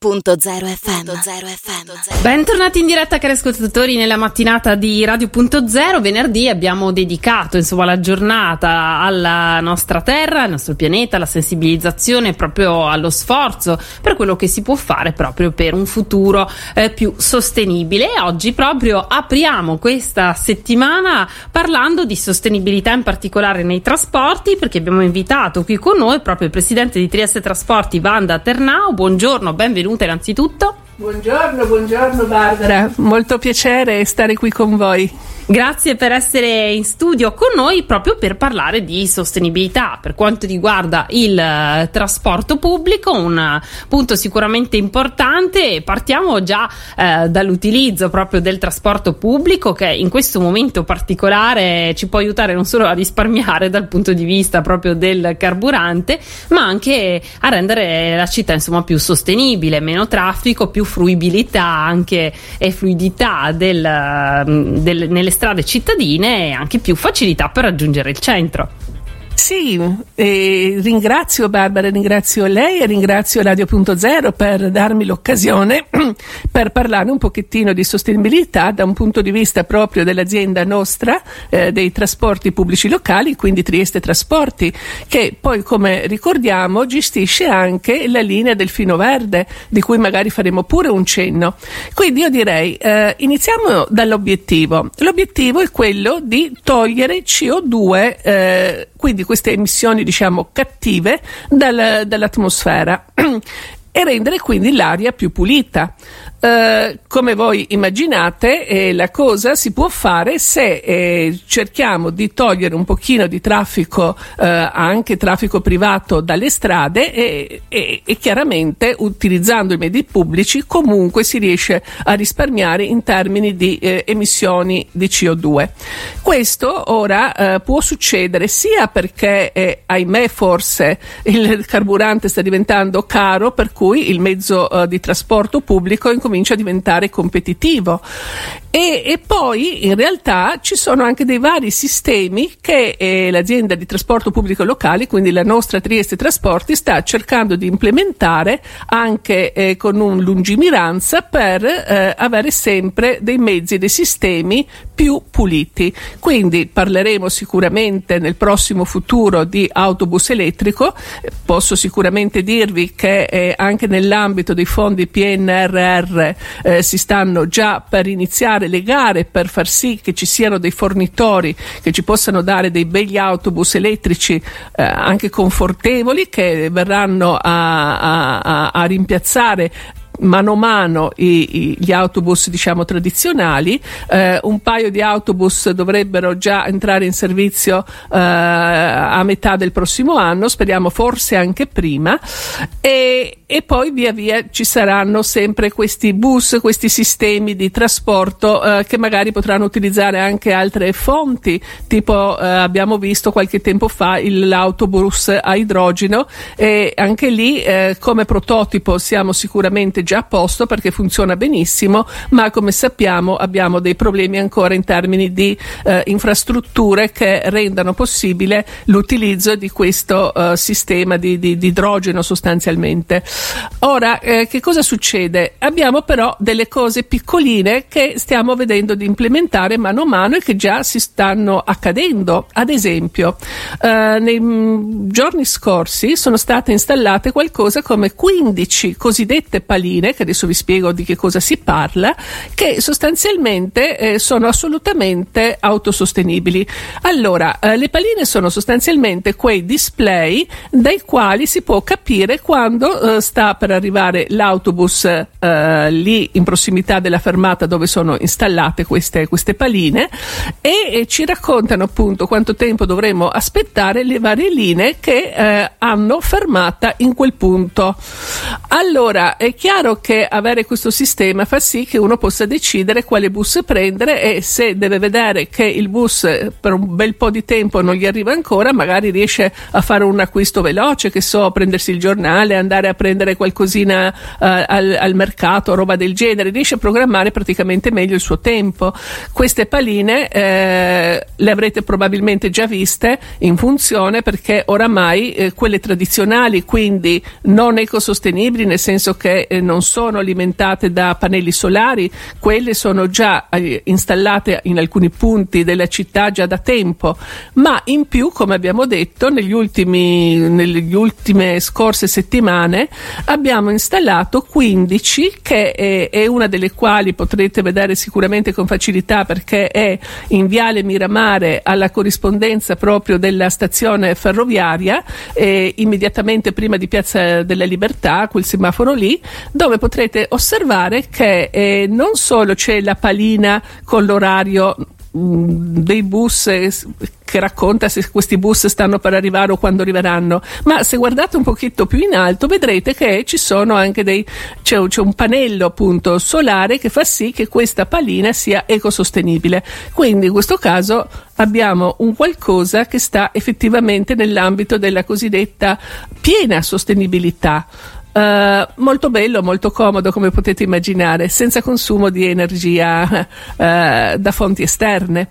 FM. Bentornati in diretta cari ascoltatori nella mattinata di Radio.0 venerdì abbiamo dedicato insomma la giornata alla nostra terra, al nostro pianeta, alla sensibilizzazione proprio allo sforzo per quello che si può fare proprio per un futuro eh, più sostenibile. E oggi proprio apriamo questa settimana parlando di sostenibilità in particolare nei trasporti perché abbiamo invitato qui con noi proprio il presidente di Trieste Trasporti Vanda Ternau, buongiorno, benvenuto benvenuta innanzitutto. Buongiorno, buongiorno Barbara, molto piacere stare qui con voi. Grazie per essere in studio con noi proprio per parlare di sostenibilità per quanto riguarda il uh, trasporto pubblico, un punto sicuramente importante. Partiamo già uh, dall'utilizzo proprio del trasporto pubblico che in questo momento particolare ci può aiutare non solo a risparmiare dal punto di vista proprio del carburante, ma anche a rendere la città insomma più sostenibile, meno traffico, più fruibilità anche e fluidità del, uh, del, nelle strade cittadine e anche più facilità per raggiungere il centro. Sì, eh, ringrazio Barbara, ringrazio lei e ringrazio Radio.0 per darmi l'occasione per parlare un pochettino di sostenibilità da un punto di vista proprio dell'azienda nostra, eh, dei trasporti pubblici locali, quindi Trieste Trasporti, che poi come ricordiamo gestisce anche la linea del Fino Verde, di cui magari faremo pure un cenno. Quindi io direi, eh, iniziamo dall'obiettivo. L'obiettivo è quello di togliere CO2, eh, quindi queste emissioni diciamo cattive dal, dall'atmosfera e rendere quindi l'aria più pulita. Eh, come voi immaginate, eh, la cosa si può fare se eh, cerchiamo di togliere un pochino di traffico, eh, anche traffico privato dalle strade e, e, e, chiaramente utilizzando i mezzi pubblici comunque si riesce a risparmiare in termini di eh, emissioni di CO2. Questo ora può succedere sia perché, ahimè, forse il carburante sta diventando caro, per cui il mezzo di trasporto pubblico in comincia a diventare competitivo e, e, poi in realtà ci sono anche dei vari sistemi che eh, l'azienda di trasporto pubblico locale, quindi la nostra Trieste Trasporti, sta cercando di implementare anche eh, con un lungimiranza per eh, avere sempre dei mezzi e dei sistemi più puliti. Quindi parleremo sicuramente nel prossimo futuro di autobus elettrico. Posso sicuramente dirvi che eh, anche nell'ambito dei fondi PNRR eh, si stanno già per iniziare le gare per far sì che ci siano dei fornitori che ci possano dare dei begli autobus elettrici eh, anche confortevoli che verranno a, a, a, a rimpiazzare mano a mano i, i, gli autobus diciamo tradizionali. Eh, un paio di autobus dovrebbero già entrare in servizio eh, a metà del prossimo anno speriamo forse anche prima. E, e, poi via via ci saranno sempre questi bus questi sistemi di trasporto eh, che magari potranno utilizzare anche altre fonti tipo eh, abbiamo visto qualche tempo fa l'autobus a idrogeno e anche lì eh, come prototipo siamo sicuramente già a posto perché funziona benissimo, ma come sappiamo abbiamo dei problemi ancora in termini di eh, infrastrutture che rendano possibile l'utilizzo di questo eh, sistema di, di, di, idrogeno sostanzialmente. Ora, eh, che cosa succede? Abbiamo però delle cose piccoline che stiamo vedendo di implementare mano a mano e che già si stanno accadendo. Ad esempio, eh, nei mm, giorni scorsi sono state installate qualcosa come 15 cosiddette paline che adesso vi spiego di che cosa si parla, che sostanzialmente eh, sono assolutamente autosostenibili. Allora, eh, le paline sono sostanzialmente quei display dai quali si può capire quando eh, sta per arrivare l'autobus eh, lì in prossimità della fermata dove sono installate queste, queste paline e, ci raccontano appunto quanto tempo dovremo aspettare le varie linee che eh, hanno fermata in quel punto. Allora, è chiaro che avere questo sistema fa sì che uno possa decidere quale bus prendere e se deve vedere che il bus per un bel po' di tempo non gli arriva ancora, magari riesce a fare un acquisto veloce, che so, prendersi il giornale, andare a prendere prendere qualcosina uh, al, al, mercato, roba del genere, riesce a programmare praticamente meglio il suo tempo. Queste paline eh, le avrete probabilmente già viste in funzione perché oramai eh, quelle tradizionali, quindi non ecosostenibili, nel senso che eh, non sono alimentate da pannelli solari, quelle sono già eh, installate in alcuni punti della città già da tempo, ma in più, come abbiamo detto, negli ultimi, nelle ultime scorse settimane abbiamo installato 15 che è, è una delle quali potrete vedere sicuramente con facilità perché è in Viale Miramare alla corrispondenza proprio della stazione ferroviaria eh, immediatamente prima di Piazza della Libertà, quel semaforo lì, dove potrete osservare che eh, non solo c'è la palina con l'orario dei bus che racconta se questi bus stanno per arrivare o quando arriveranno, ma se guardate un pochetto più in alto vedrete che ci sono anche dei c'è, c'è un pannello appunto solare che fa sì che questa pallina sia ecosostenibile. Quindi in questo caso abbiamo un qualcosa che sta effettivamente nell'ambito della cosiddetta piena sostenibilità. Uh, molto bello, molto comodo come potete immaginare, senza consumo di energia uh, da fonti esterne.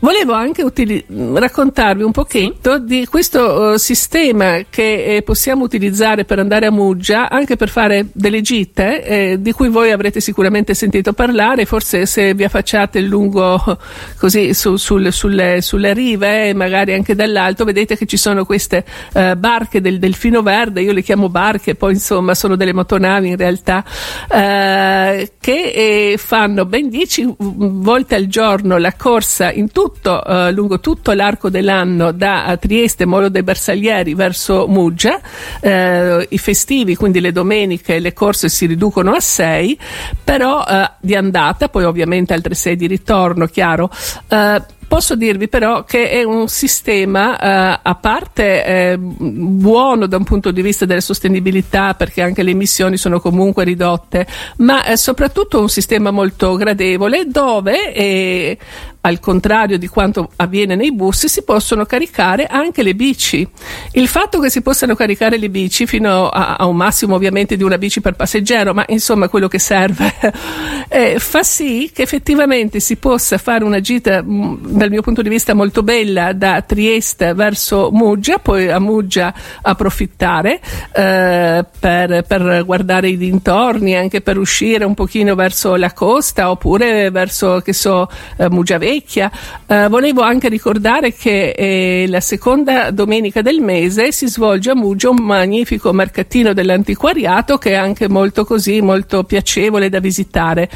Volevo anche utili- raccontarvi un pochetto sì. di questo uh, sistema che eh, possiamo utilizzare per andare a Muggia, anche per fare delle gite, eh, di cui voi avrete sicuramente sentito parlare, forse se vi affacciate lungo così su, sul, sulle, sulle, rive, eh, magari anche dall'alto, vedete che ci sono queste uh, barche del delfino verde, io le chiamo barche, poi insomma sono delle motonavi in realtà, uh, che eh, fanno ben 10 volte al giorno la corsa in tutto tutto, eh, lungo tutto l'arco dell'anno da Trieste, Molo dei Bersaglieri verso Muggia. Eh, I festivi, quindi le domeniche, le corse si riducono a sei, però eh, di andata, poi ovviamente altre sei di ritorno, chiaro. Eh, Posso dirvi però che è un sistema eh, a parte eh, buono da un punto di vista della sostenibilità perché anche le emissioni sono comunque ridotte, ma è soprattutto un sistema molto gradevole dove eh, al contrario di quanto avviene nei bus, si possono caricare anche le bici. Il fatto che si possano caricare le bici fino a, a un massimo ovviamente di una bici per passeggero, ma insomma quello che serve, eh, fa sì che effettivamente si possa fare una gita mm, dal mio punto di vista molto bella da Trieste verso Muggia, poi a Muggia approfittare eh, per, per guardare i dintorni, anche per uscire un pochino verso la costa oppure verso, che so, eh, Muggia Vecchia vecchia. Eh, volevo anche ricordare che eh, la seconda domenica del mese si svolge a Muggia un magnifico mercatino dell'antiquariato che è anche molto così, molto piacevole da visitare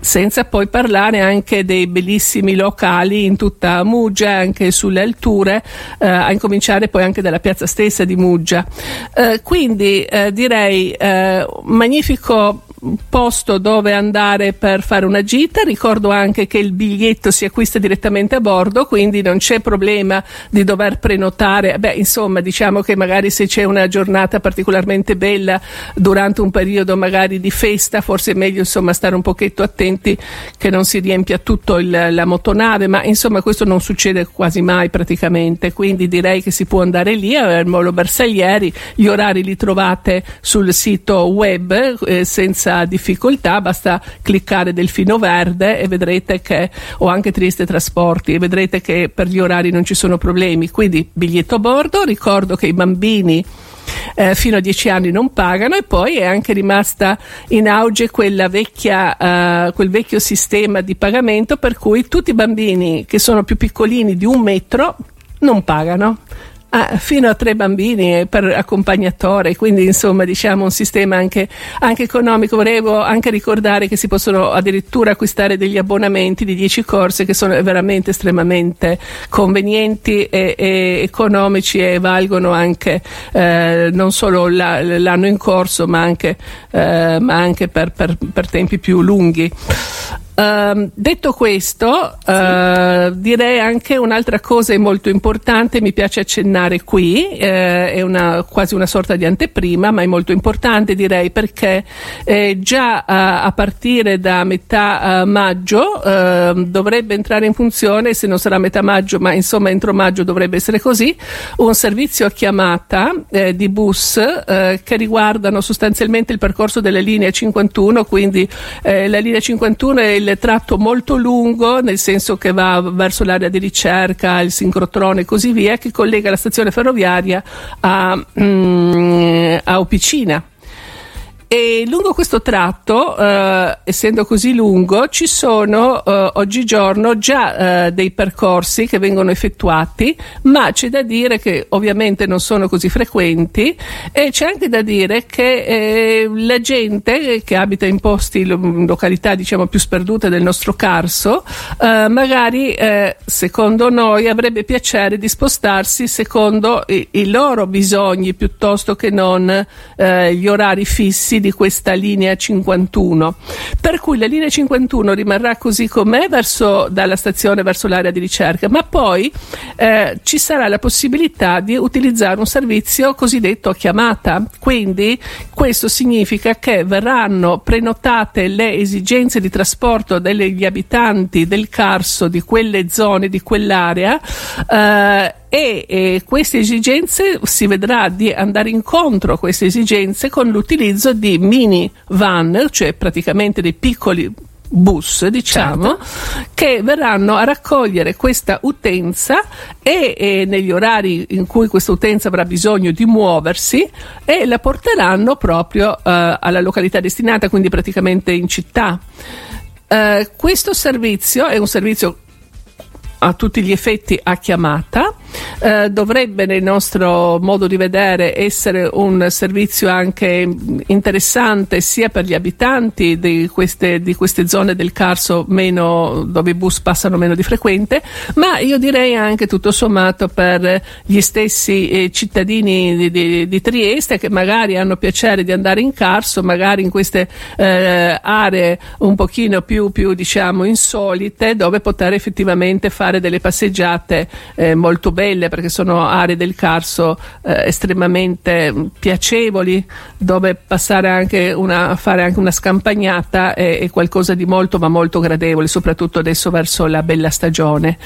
senza poi parlare anche dei bellissimi locali in tutta Muggia, anche sulle alture, eh, a incominciare poi anche dalla piazza stessa di Muggia. Eh, quindi eh, direi eh, magnifico posto dove andare per fare una gita. Ricordo anche che il biglietto si acquista direttamente a bordo, quindi non c'è problema di dover prenotare. Beh, insomma, diciamo che magari se c'è una giornata particolarmente bella durante un periodo magari di festa, forse è meglio insomma stare un pochetto attenti che non si riempia tutto il, la motonave, ma insomma questo non succede quasi mai praticamente, quindi direi che si può andare lì al Molo Bersaglieri, gli orari li trovate sul sito web eh, senza senza difficoltà, basta cliccare Delfino Verde e vedrete che, o anche Trieste Trasporti, e vedrete che per gli orari non ci sono problemi. Quindi biglietto a bordo, ricordo che i bambini eh, fino a 10 anni non pagano e poi è anche rimasta in auge vecchia, uh, quel vecchio sistema di pagamento per cui tutti i bambini che sono più piccolini di un metro non pagano. Ah, fino a tre bambini per accompagnatore, quindi insomma diciamo un sistema anche, anche, economico. Volevo anche ricordare che si possono addirittura acquistare degli abbonamenti di 10 corse che sono veramente estremamente convenienti e, e economici e valgono anche eh, non solo la, l'anno in corso ma anche, eh, ma anche per, per, per tempi più lunghi. Uh, detto questo, sì. uh, direi anche un'altra cosa molto importante, mi piace accennare qui, uh, è una, quasi una sorta di anteprima, ma è molto importante direi perché eh, già a partire da metà maggio ehm, dovrebbe entrare in funzione, se non sarà metà maggio, ma insomma entro maggio dovrebbe essere così, un servizio a chiamata eh, di bus eh, che riguardano sostanzialmente il percorso delle linee 51, quindi eh, la linea 51 è il tratto molto lungo, nel senso che va verso l'area di ricerca, il sincrotrone e così via, che collega la stazione ferroviaria a, mm, a Opicina. E lungo questo tratto, eh, essendo così lungo, ci sono eh, oggigiorno già eh, dei percorsi che vengono effettuati, ma c'è da dire che ovviamente non sono così frequenti e c'è anche da dire che eh, la gente che abita in posti, località diciamo più sperdute del nostro Carso, eh, magari eh, secondo noi avrebbe piacere di spostarsi secondo i, i loro bisogni piuttosto che non gli orari fissi di questa linea 51. Per cui la linea 51 rimarrà così com'è verso, dalla stazione verso l'area di ricerca, ma poi eh, ci sarà la possibilità di utilizzare un servizio cosiddetto a chiamata. Quindi questo significa che verranno prenotate le esigenze di trasporto degli abitanti del Carso, di quelle zone, di quell'area. Eh, e eh, queste esigenze si vedrà di andare incontro a queste esigenze con l'utilizzo di mini van, cioè praticamente dei piccoli bus, diciamo, certo. che verranno a raccogliere questa utenza e, e, negli orari in cui questa utenza avrà bisogno di muoversi e la porteranno proprio uh, alla località destinata, quindi praticamente in città. Uh, questo servizio è un servizio a tutti gli effetti a chiamata eh, dovrebbe nel nostro modo di vedere essere un servizio anche interessante sia per gli abitanti di queste, di queste zone del Carso meno, dove i bus passano meno di frequente, ma io direi anche tutto sommato per gli stessi eh, cittadini di, di, di, Trieste che magari hanno piacere di andare in Carso, magari in queste eh, aree un pochino più, più diciamo insolite dove poter effettivamente fare delle passeggiate eh, molto belle perché sono aree del Carso eh, estremamente piacevoli dove passare anche una, fare anche una scampagnata è, è qualcosa di molto ma molto gradevole soprattutto adesso verso la bella stagione.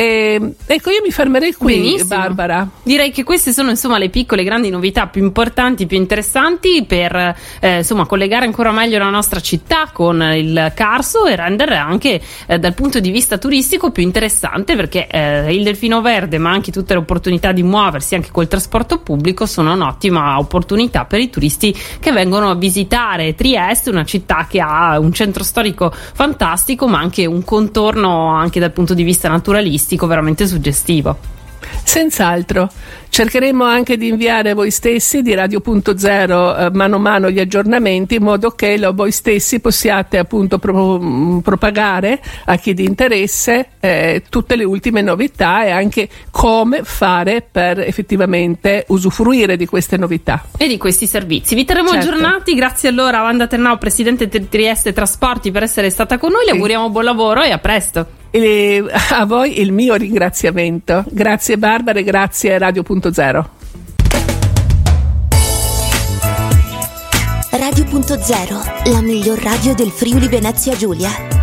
E, ecco, io mi fermerei qui, Benissimo. Barbara. Direi che queste sono insomma le piccole grandi novità più importanti, più interessanti per eh, insomma collegare ancora meglio la nostra città con il Carso e rendere anche eh, dal punto di vista turistico più interessante perché eh, il Delfino Verde, ma anche tutte le opportunità di muoversi anche col trasporto pubblico sono un'ottima opportunità per i turisti che vengono a visitare Trieste, una città che ha un centro storico fantastico, ma anche un contorno anche dal punto di vista naturalistico artistico veramente suggestivo. Senz'altro. Cercheremo anche di inviare voi stessi di Radio.0 eh, mano a mano gli aggiornamenti in modo che lo, voi stessi possiate appunto pro, mm, propagare a chi di interesse eh, tutte le ultime novità e anche come fare per effettivamente usufruire di queste novità. E di questi servizi. Vi terremo certo. aggiornati. Grazie allora a Wanda Ternau, Presidente di Trieste Trasporti, per essere stata con noi. Le auguriamo buon lavoro e a presto. E a voi il mio ringraziamento. Grazie Barbara e grazie Radio.0. Radio.0, la miglior radio del Friuli Venezia Giulia.